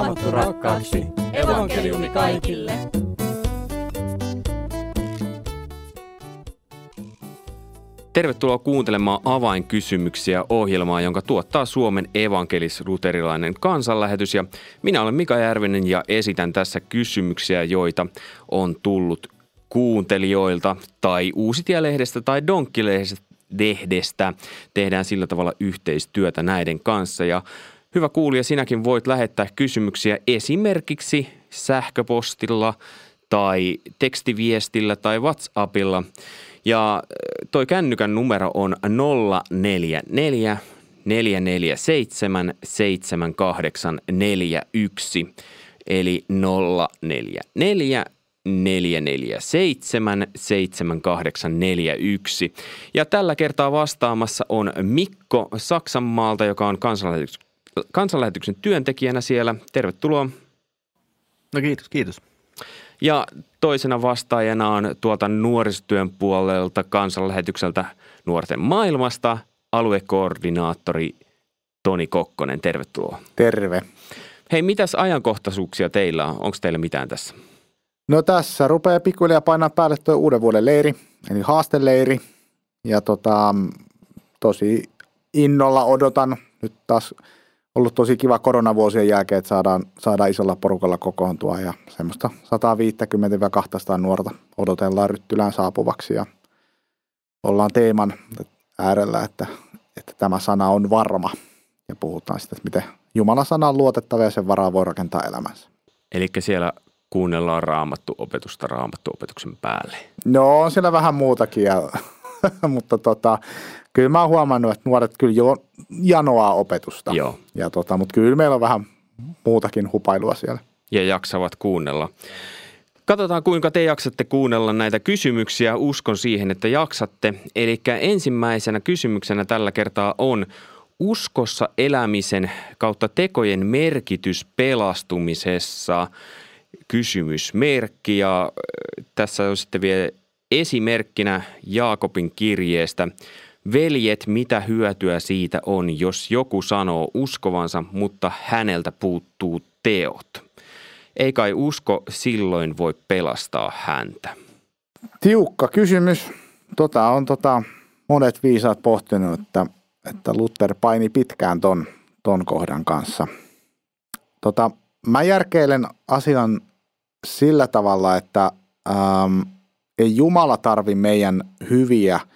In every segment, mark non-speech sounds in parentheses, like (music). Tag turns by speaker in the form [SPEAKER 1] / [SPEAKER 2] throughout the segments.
[SPEAKER 1] raamattu rakkaaksi. Evankeliumi kaikille.
[SPEAKER 2] Tervetuloa kuuntelemaan avainkysymyksiä ohjelmaa, jonka tuottaa Suomen evankelis-luterilainen kansanlähetys. Ja minä olen Mika Järvinen ja esitän tässä kysymyksiä, joita on tullut kuuntelijoilta tai Uusitielehdestä tai Donkkilehdestä. Tehdään sillä tavalla yhteistyötä näiden kanssa ja Hyvä kuulija, sinäkin voit lähettää kysymyksiä esimerkiksi sähköpostilla tai tekstiviestillä tai WhatsAppilla. Ja toi kännykän numero on 044 447 7841 eli 044 447 7841. Ja tällä kertaa vastaamassa on Mikko Saksanmaalta, joka on kansanlähetyksen kansanlähetyksen työntekijänä siellä. Tervetuloa.
[SPEAKER 3] No kiitos, kiitos.
[SPEAKER 2] Ja toisena vastaajana on tuolta nuorisotyön puolelta kansanlähetykseltä Nuorten maailmasta aluekoordinaattori Toni Kokkonen. Tervetuloa.
[SPEAKER 4] Terve.
[SPEAKER 2] Hei, mitäs ajankohtaisuuksia teillä on? Onko teillä mitään tässä?
[SPEAKER 4] No tässä rupeaa pikkuhiljaa painaa päälle tuo uuden vuoden leiri, eli haasteleiri. Ja tota, tosi innolla odotan nyt taas – ollut tosi kiva koronavuosien jälkeen, että saadaan, saadaan isolla porukalla kokoontua ja semmoista 150-200 nuorta odotellaan Ryttylään saapuvaksi ja ollaan teeman äärellä, että, että tämä sana on varma ja puhutaan sitten, että miten Jumalan sana on luotettava ja sen varaa voi rakentaa elämänsä.
[SPEAKER 2] Eli siellä kuunnellaan raamattu opetusta raamattu opetuksen päälle.
[SPEAKER 4] No on siellä vähän muutakin, ja, (laughs) mutta tota, kyllä mä oon huomannut, että nuoret kyllä jo janoaa opetusta.
[SPEAKER 2] Joo.
[SPEAKER 4] Ja tota, mutta kyllä meillä on vähän muutakin hupailua siellä.
[SPEAKER 2] Ja jaksavat kuunnella. Katsotaan, kuinka te jaksatte kuunnella näitä kysymyksiä. Uskon siihen, että jaksatte. Eli ensimmäisenä kysymyksenä tällä kertaa on, uskossa elämisen kautta tekojen merkitys pelastumisessa kysymysmerkki. Ja tässä on sitten vielä esimerkkinä Jaakobin kirjeestä. Veljet, mitä hyötyä siitä on, jos joku sanoo uskovansa, mutta häneltä puuttuu teot? Ei kai usko silloin voi pelastaa häntä.
[SPEAKER 4] Tiukka kysymys. Tota on tota, monet viisaat pohtinut, että, että Luther paini pitkään ton, ton kohdan kanssa. Tota, mä järkeilen asian sillä tavalla, että ähm, ei Jumala tarvi meidän hyviä –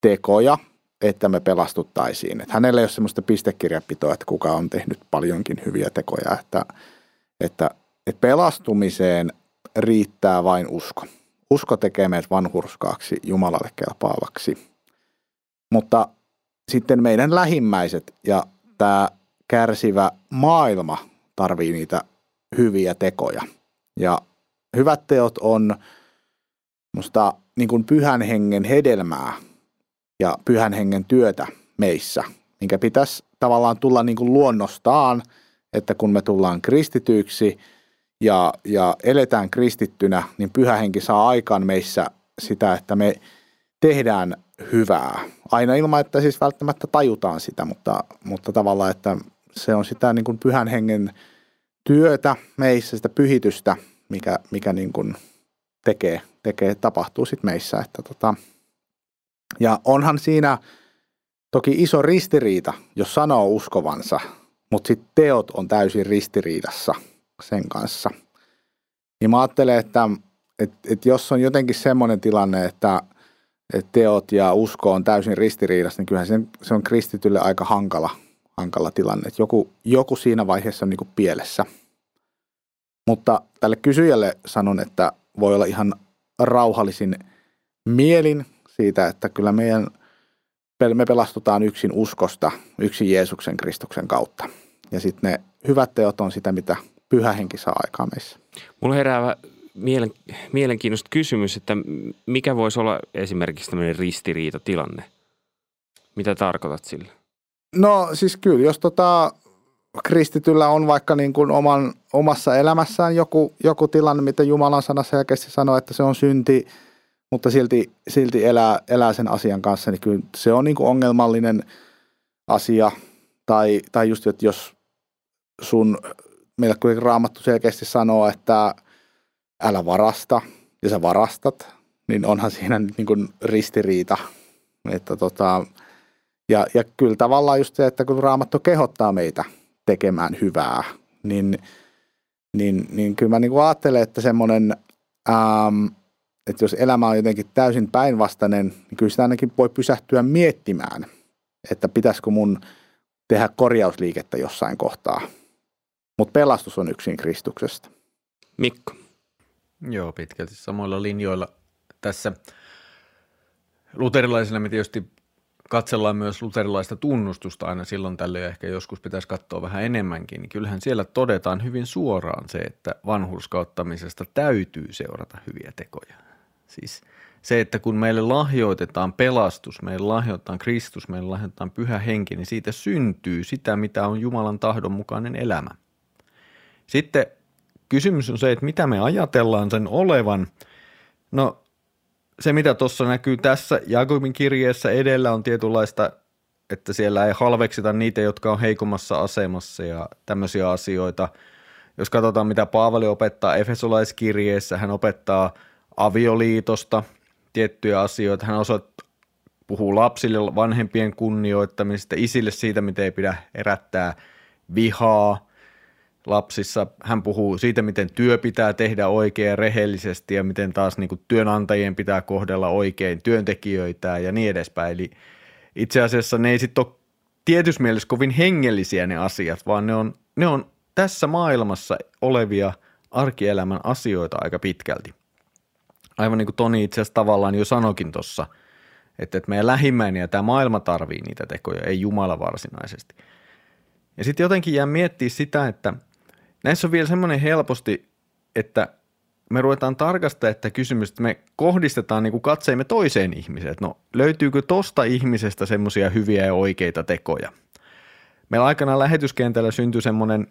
[SPEAKER 4] tekoja, että me pelastuttaisiin. Että hänellä ei ole sellaista pistekirjapitoa, että kuka on tehnyt paljonkin hyviä tekoja, että, että, että pelastumiseen riittää vain usko. Usko tekee meidät vanhurskaaksi, Jumalalle kelpaavaksi. Mutta sitten meidän lähimmäiset ja tämä kärsivä maailma tarvii niitä hyviä tekoja. Ja hyvät teot on musta niin kuin pyhän hengen hedelmää ja pyhän hengen työtä meissä, minkä pitäisi tavallaan tulla niin kuin luonnostaan, että kun me tullaan kristityiksi ja, ja eletään kristittynä, niin pyhä henki saa aikaan meissä sitä, että me tehdään hyvää. Aina ilman, että siis välttämättä tajutaan sitä, mutta, mutta tavallaan, että se on sitä niin kuin pyhän hengen työtä meissä, sitä pyhitystä, mikä, mikä niin kuin tekee, tekee, tapahtuu sitten meissä. Että tota, ja onhan siinä toki iso ristiriita, jos sanoo uskovansa, mutta sitten teot on täysin ristiriidassa sen kanssa. Niin mä ajattelen, että, että, että jos on jotenkin semmoinen tilanne, että, että teot ja usko on täysin ristiriidassa, niin kyllähän se, se on kristitylle aika hankala, hankala tilanne. Että joku, joku siinä vaiheessa on niin kuin pielessä. Mutta tälle kysyjälle sanon, että voi olla ihan rauhallisin mielin siitä, että kyllä meidän, me pelastutaan yksin uskosta, yksin Jeesuksen Kristuksen kautta. Ja sitten ne hyvät teot on sitä, mitä pyhä henki saa aikaa meissä.
[SPEAKER 2] Mulla herää mielen, mielenkiintoista kysymys, että mikä voisi olla esimerkiksi tämmöinen ristiriitatilanne? Mitä tarkoitat sillä?
[SPEAKER 4] No siis kyllä, jos tota, kristityllä on vaikka niin kuin oman, omassa elämässään joku, joku tilanne, mitä Jumalan sana selkeästi sanoo, että se on synti – mutta silti, silti elää, elää sen asian kanssa, niin kyllä se on niin kuin ongelmallinen asia. Tai, tai just, että jos sun meillä kuitenkin raamattu selkeästi sanoo, että älä varasta, ja sä varastat, niin onhan siinä nyt niin kuin ristiriita. Että tota, ja, ja kyllä tavallaan just se, että kun raamattu kehottaa meitä tekemään hyvää, niin, niin, niin kyllä mä niin kuin ajattelen, että semmoinen, ähm, että jos elämä on jotenkin täysin päinvastainen, niin kyllä sitä ainakin voi pysähtyä miettimään, että pitäisikö mun tehdä korjausliikettä jossain kohtaa. Mutta pelastus on yksin Kristuksesta.
[SPEAKER 2] Mikko.
[SPEAKER 3] Joo, pitkälti samoilla linjoilla tässä. Luterilaisilla me tietysti katsellaan myös luterilaista tunnustusta aina silloin tällöin, ja ehkä joskus pitäisi katsoa vähän enemmänkin, niin kyllähän siellä todetaan hyvin suoraan se, että vanhurskauttamisesta täytyy seurata hyviä tekoja. Siis se, että kun meille lahjoitetaan pelastus, meille lahjoitetaan Kristus, meille lahjoitetaan pyhä henki, niin siitä syntyy sitä, mitä on Jumalan tahdon mukainen elämä. Sitten kysymys on se, että mitä me ajatellaan sen olevan. No se, mitä tuossa näkyy tässä Jakobin kirjeessä edellä on tietynlaista, että siellä ei halveksita niitä, jotka on heikommassa asemassa ja tämmöisiä asioita. Jos katsotaan, mitä Paavali opettaa Efesolaiskirjeessä, hän opettaa avioliitosta tiettyjä asioita. Hän osoittaa, puhuu lapsille vanhempien kunnioittamisesta, isille siitä, miten ei pidä herättää vihaa – lapsissa. Hän puhuu siitä, miten työ pitää tehdä oikein ja rehellisesti ja miten taas niin kuin työnantajien pitää kohdella oikein työntekijöitä ja niin edespäin. Eli itse asiassa ne ei sitten ole tietyssä mielessä kovin hengellisiä ne asiat, vaan ne on, ne on tässä maailmassa olevia arkielämän asioita aika pitkälti. Aivan niin kuin Toni itse asiassa tavallaan jo sanokin tuossa, että, että meidän lähimmäinen ja tämä maailma tarvii niitä tekoja, ei Jumala varsinaisesti. Ja sitten jotenkin jää miettiä sitä, että – Näissä on vielä semmoinen helposti, että me ruvetaan tarkastaa, että kysymys, että me kohdistetaan niin kuin katseemme toiseen ihmiseen. Että no, löytyykö tosta ihmisestä semmoisia hyviä ja oikeita tekoja? Meillä aikanaan lähetyskentällä syntyi semmoinen,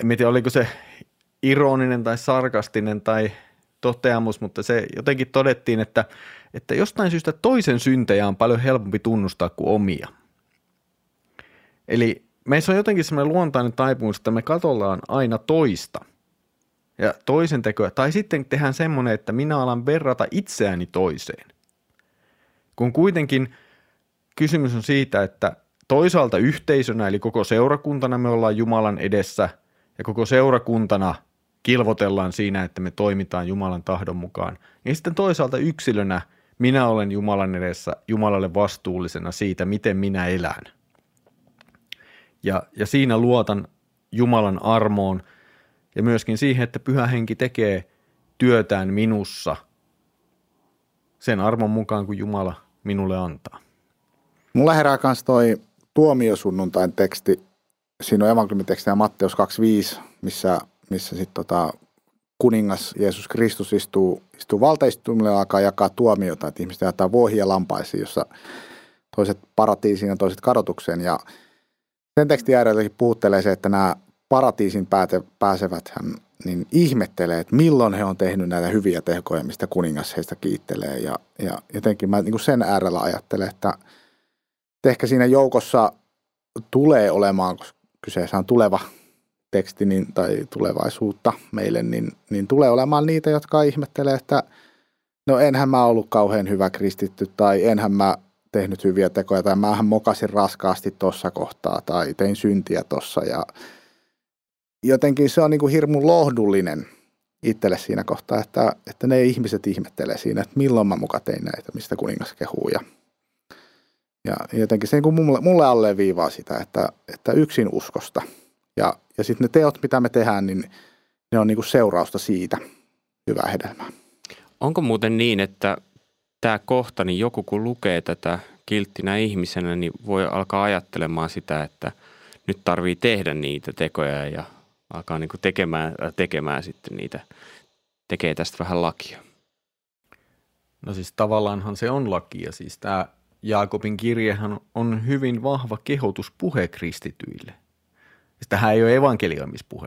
[SPEAKER 3] en tiedä oliko se ironinen tai sarkastinen tai toteamus, mutta se jotenkin todettiin, että, että jostain syystä toisen syntejä on paljon helpompi tunnustaa kuin omia. Eli meissä on jotenkin semmoinen luontainen taipumus, että me katollaan aina toista ja toisen tekoja. Tai sitten tehdään semmoinen, että minä alan verrata itseäni toiseen. Kun kuitenkin kysymys on siitä, että toisaalta yhteisönä, eli koko seurakuntana me ollaan Jumalan edessä ja koko seurakuntana kilvotellaan siinä, että me toimitaan Jumalan tahdon mukaan. Ja sitten toisaalta yksilönä minä olen Jumalan edessä Jumalalle vastuullisena siitä, miten minä elän – ja, ja siinä luotan Jumalan armoon ja myöskin siihen, että pyhä henki tekee työtään minussa sen armon mukaan, kun Jumala minulle antaa.
[SPEAKER 4] Mulla herää myös toi tuomiosunnuntain teksti. Siinä on evankeliumiteksti ja Matteus 25, missä, missä sitten tota, kuningas Jeesus Kristus istuu, istuu valtaistumille ja alkaa jakaa tuomiota, että ihmiset jättää vuohia lampaisiin, jossa toiset paratiisiin ja toiset kadotukseen. Ja sen tekstin äärelläkin puhuttelee se, että nämä paratiisin pääsevät hän niin ihmettelee, että milloin he on tehnyt näitä hyviä tekoja, mistä kuningas heistä kiittelee. Ja, ja jotenkin mä niin sen äärellä ajattelen, että, että ehkä siinä joukossa tulee olemaan, koska kyseessä on tuleva teksti niin, tai tulevaisuutta meille, niin, niin tulee olemaan niitä, jotka ihmettelee, että no enhän mä ollut kauhean hyvä kristitty tai enhän mä tehnyt hyviä tekoja tai mähän mokasin raskaasti tuossa kohtaa tai tein syntiä tuossa ja jotenkin se on niin kuin hirmu lohdullinen itselle siinä kohtaa, että, että ne ihmiset ihmettelee siinä, että milloin mä muka tein näitä, mistä kuningas kehuu ja, ja jotenkin se niin kuin mulle, mulle alle viivaa sitä, että, että yksin uskosta ja, ja sitten ne teot, mitä me tehdään, niin ne on niin kuin seurausta siitä hyvää hedelmää.
[SPEAKER 2] Onko muuten niin, että tämä kohta, niin joku kun lukee tätä kilttinä ihmisenä, niin voi alkaa ajattelemaan sitä, että nyt tarvii tehdä niitä tekoja ja alkaa niin tekemään, tekemään sitten niitä, tekee tästä vähän lakia.
[SPEAKER 3] No siis tavallaanhan se on lakia. Siis tämä Jaakobin kirjehän on hyvin vahva kehotuspuhe kristityille. Siis tähän ei ole evankelioimispuhe,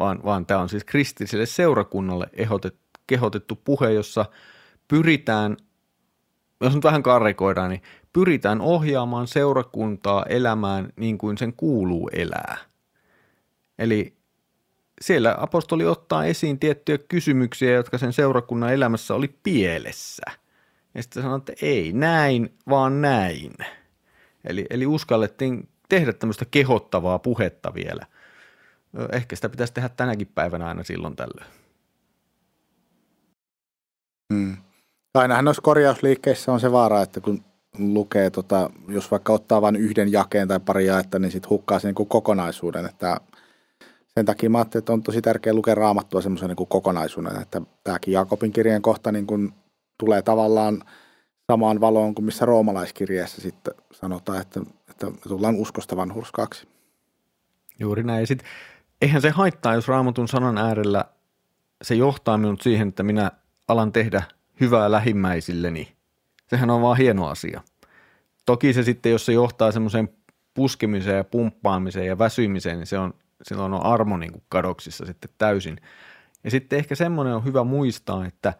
[SPEAKER 3] vaan, vaan tämä on siis kristilliselle seurakunnalle ehdotettu, kehotettu puhe, jossa pyritään jos nyt vähän karrikoidaan, niin pyritään ohjaamaan seurakuntaa elämään niin kuin sen kuuluu elää. Eli siellä apostoli ottaa esiin tiettyjä kysymyksiä, jotka sen seurakunnan elämässä oli pielessä. Ja sitten sanoo, että ei näin, vaan näin. Eli, eli uskallettiin tehdä tämmöistä kehottavaa puhetta vielä. Ehkä sitä pitäisi tehdä tänäkin päivänä aina silloin tällöin.
[SPEAKER 4] Hmm. Ainahan noissa korjausliikkeissä on se vaara, että kun lukee, tota, jos vaikka ottaa vain yhden jakeen tai pari jaetta, niin sitten hukkaa sen niin kokonaisuuden. Että sen takia mä ajattelin, että on tosi tärkeää lukea raamattua semmoisen niin kokonaisuuden, että tämäkin Jakobin kirjeen kohta niin kuin tulee tavallaan samaan valoon kuin missä roomalaiskirjeessä sitten sanotaan, että, että tullaan uskosta vanhurskaaksi.
[SPEAKER 3] Juuri näin. Ja sit, eihän se haittaa, jos raamatun sanan äärellä se johtaa minut siihen, että minä alan tehdä hyvää lähimmäisilleni. Sehän on vaan hieno asia. Toki se sitten, jos se johtaa semmoiseen puskemiseen ja pumppaamiseen ja väsymiseen, niin se on, silloin on armo niin kuin kadoksissa sitten täysin. Ja sitten ehkä semmoinen on hyvä muistaa, että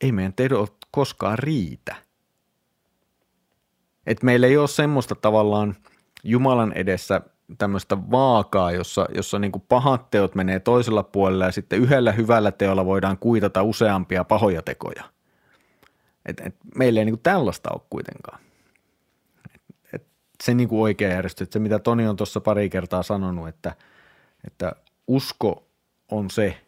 [SPEAKER 3] ei meidän tehdot koskaan riitä. Et meillä ei ole semmoista tavallaan Jumalan edessä tämmöistä vaakaa, jossa, jossa niin kuin pahat teot menee toisella puolella ja sitten yhdellä hyvällä teolla voidaan kuitata useampia pahoja tekoja. Et, et meillä ei niin kuin tällaista ole kuitenkaan. Et, et se niin kuin oikea järjestys, se mitä Toni on tuossa pari kertaa sanonut, että, että usko on se,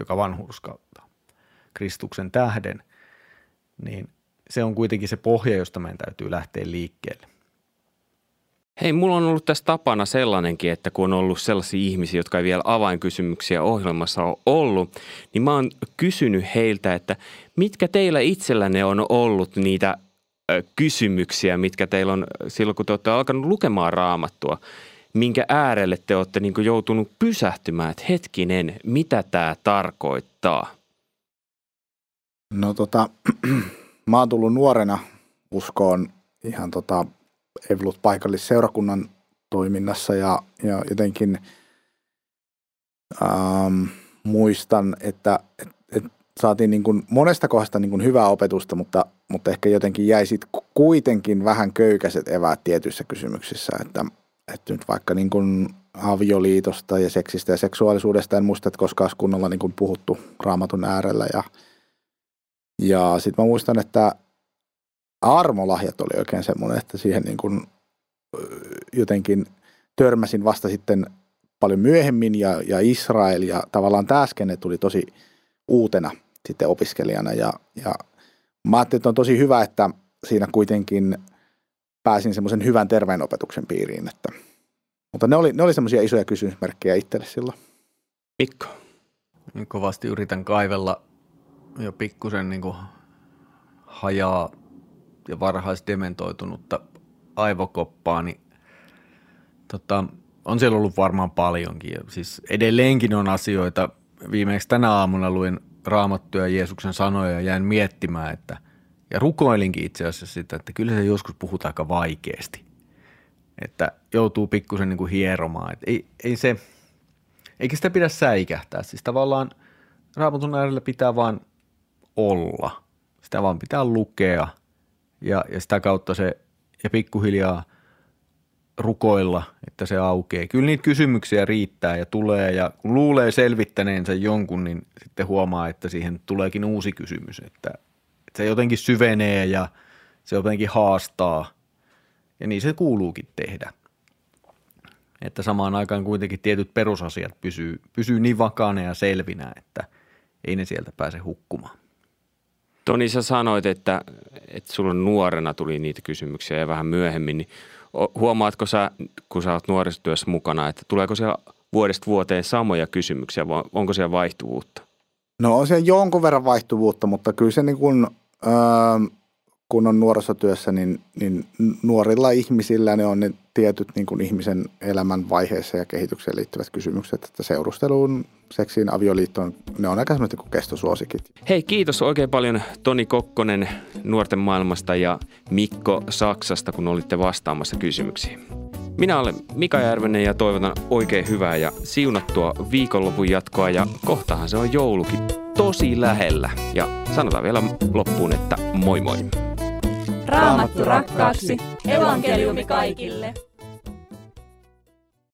[SPEAKER 3] joka vanhurskauttaa Kristuksen tähden, niin se on kuitenkin se pohja, josta meidän täytyy lähteä liikkeelle.
[SPEAKER 2] Hei, mulla on ollut tässä tapana sellainenkin, että kun on ollut sellaisia ihmisiä, jotka ei vielä avainkysymyksiä ohjelmassa ole ollut, niin mä oon kysynyt heiltä, että mitkä teillä itsellänne on ollut niitä kysymyksiä, mitkä teillä on silloin, kun te olette alkanut lukemaan raamattua, minkä äärelle te olette niin joutunut pysähtymään, että hetkinen, mitä tämä tarkoittaa?
[SPEAKER 4] No tota, (clears throat) mä oon tullut nuorena uskoon ihan tota Evlut paikallisseurakunnan toiminnassa ja, ja jotenkin ähm, muistan, että et, et saatiin niin kuin monesta kohdasta niin kuin hyvää opetusta, mutta, mutta ehkä jotenkin jäi sitten kuitenkin vähän köykäiset eväät tietyissä kysymyksissä, että, että nyt vaikka niin kuin avioliitosta ja seksistä ja seksuaalisuudesta en muista, että koskaan kunnolla niin kuin puhuttu raamatun äärellä ja, ja sitten mä muistan, että armolahjat oli oikein semmoinen, että siihen niin kuin jotenkin törmäsin vasta sitten paljon myöhemmin ja, ja Israel ja tavallaan tämä skene tuli tosi uutena sitten opiskelijana ja, ja mä ajattelin, että on tosi hyvä, että siinä kuitenkin pääsin semmoisen hyvän terveenopetuksen piiriin, että, mutta ne oli, ne oli semmoisia isoja kysymysmerkkejä itselle silloin.
[SPEAKER 2] Mikko?
[SPEAKER 3] Kovasti yritän kaivella jo pikkusen niin hajaa ja varhaisdementoitunutta aivokoppaa, niin tota, on siellä ollut varmaan paljonkin. Ja siis edelleenkin on asioita. Viimeksi tänä aamuna luin raamattuja Jeesuksen sanoja ja jäin miettimään, että ja rukoilinkin itse asiassa sitä, että kyllä se joskus puhutaan aika vaikeasti. Että joutuu pikkusen niin kuin hieromaan. Että ei, ei se, eikä sitä pidä säikähtää. Siis tavallaan raamatun äärellä pitää vaan olla. Sitä vaan pitää lukea ja, ja sitä kautta se ja pikkuhiljaa rukoilla, että se aukeaa. Kyllä niitä kysymyksiä riittää ja tulee ja kun luulee selvittäneensä jonkun, niin sitten huomaa, että siihen tuleekin uusi kysymys, että, että se jotenkin syvenee ja se jotenkin haastaa ja niin se kuuluukin tehdä. Että samaan aikaan kuitenkin tietyt perusasiat pysyy, pysyy niin vakaana ja selvinä, että ei ne sieltä pääse hukkumaan.
[SPEAKER 2] Toni, sä sanoit, että, että sulla nuorena tuli niitä kysymyksiä ja vähän myöhemmin, niin huomaatko sä, kun sä oot nuorisotyössä mukana, että tuleeko siellä vuodesta vuoteen samoja kysymyksiä vai onko siellä vaihtuvuutta?
[SPEAKER 4] No on siellä jonkun verran vaihtuvuutta, mutta kyllä se niin kuin, öö, kun on nuorisotyössä, niin, niin nuorilla ihmisillä ne on ne tietyt niin kuin ihmisen elämän vaiheessa ja kehitykseen liittyvät kysymykset, että seurusteluun, seksiin, avioliittoon, ne on aika semmoiset kuin kestosuosikit.
[SPEAKER 2] Hei, kiitos oikein paljon Toni Kokkonen nuorten maailmasta ja Mikko Saksasta, kun olitte vastaamassa kysymyksiin. Minä olen Mika Järvenen ja toivotan oikein hyvää ja siunattua viikonlopun jatkoa ja kohtahan se on joulukin tosi lähellä. Ja sanotaan vielä loppuun, että moi moi.
[SPEAKER 1] Raamattu rakkaaksi, evankeliumi kaikille.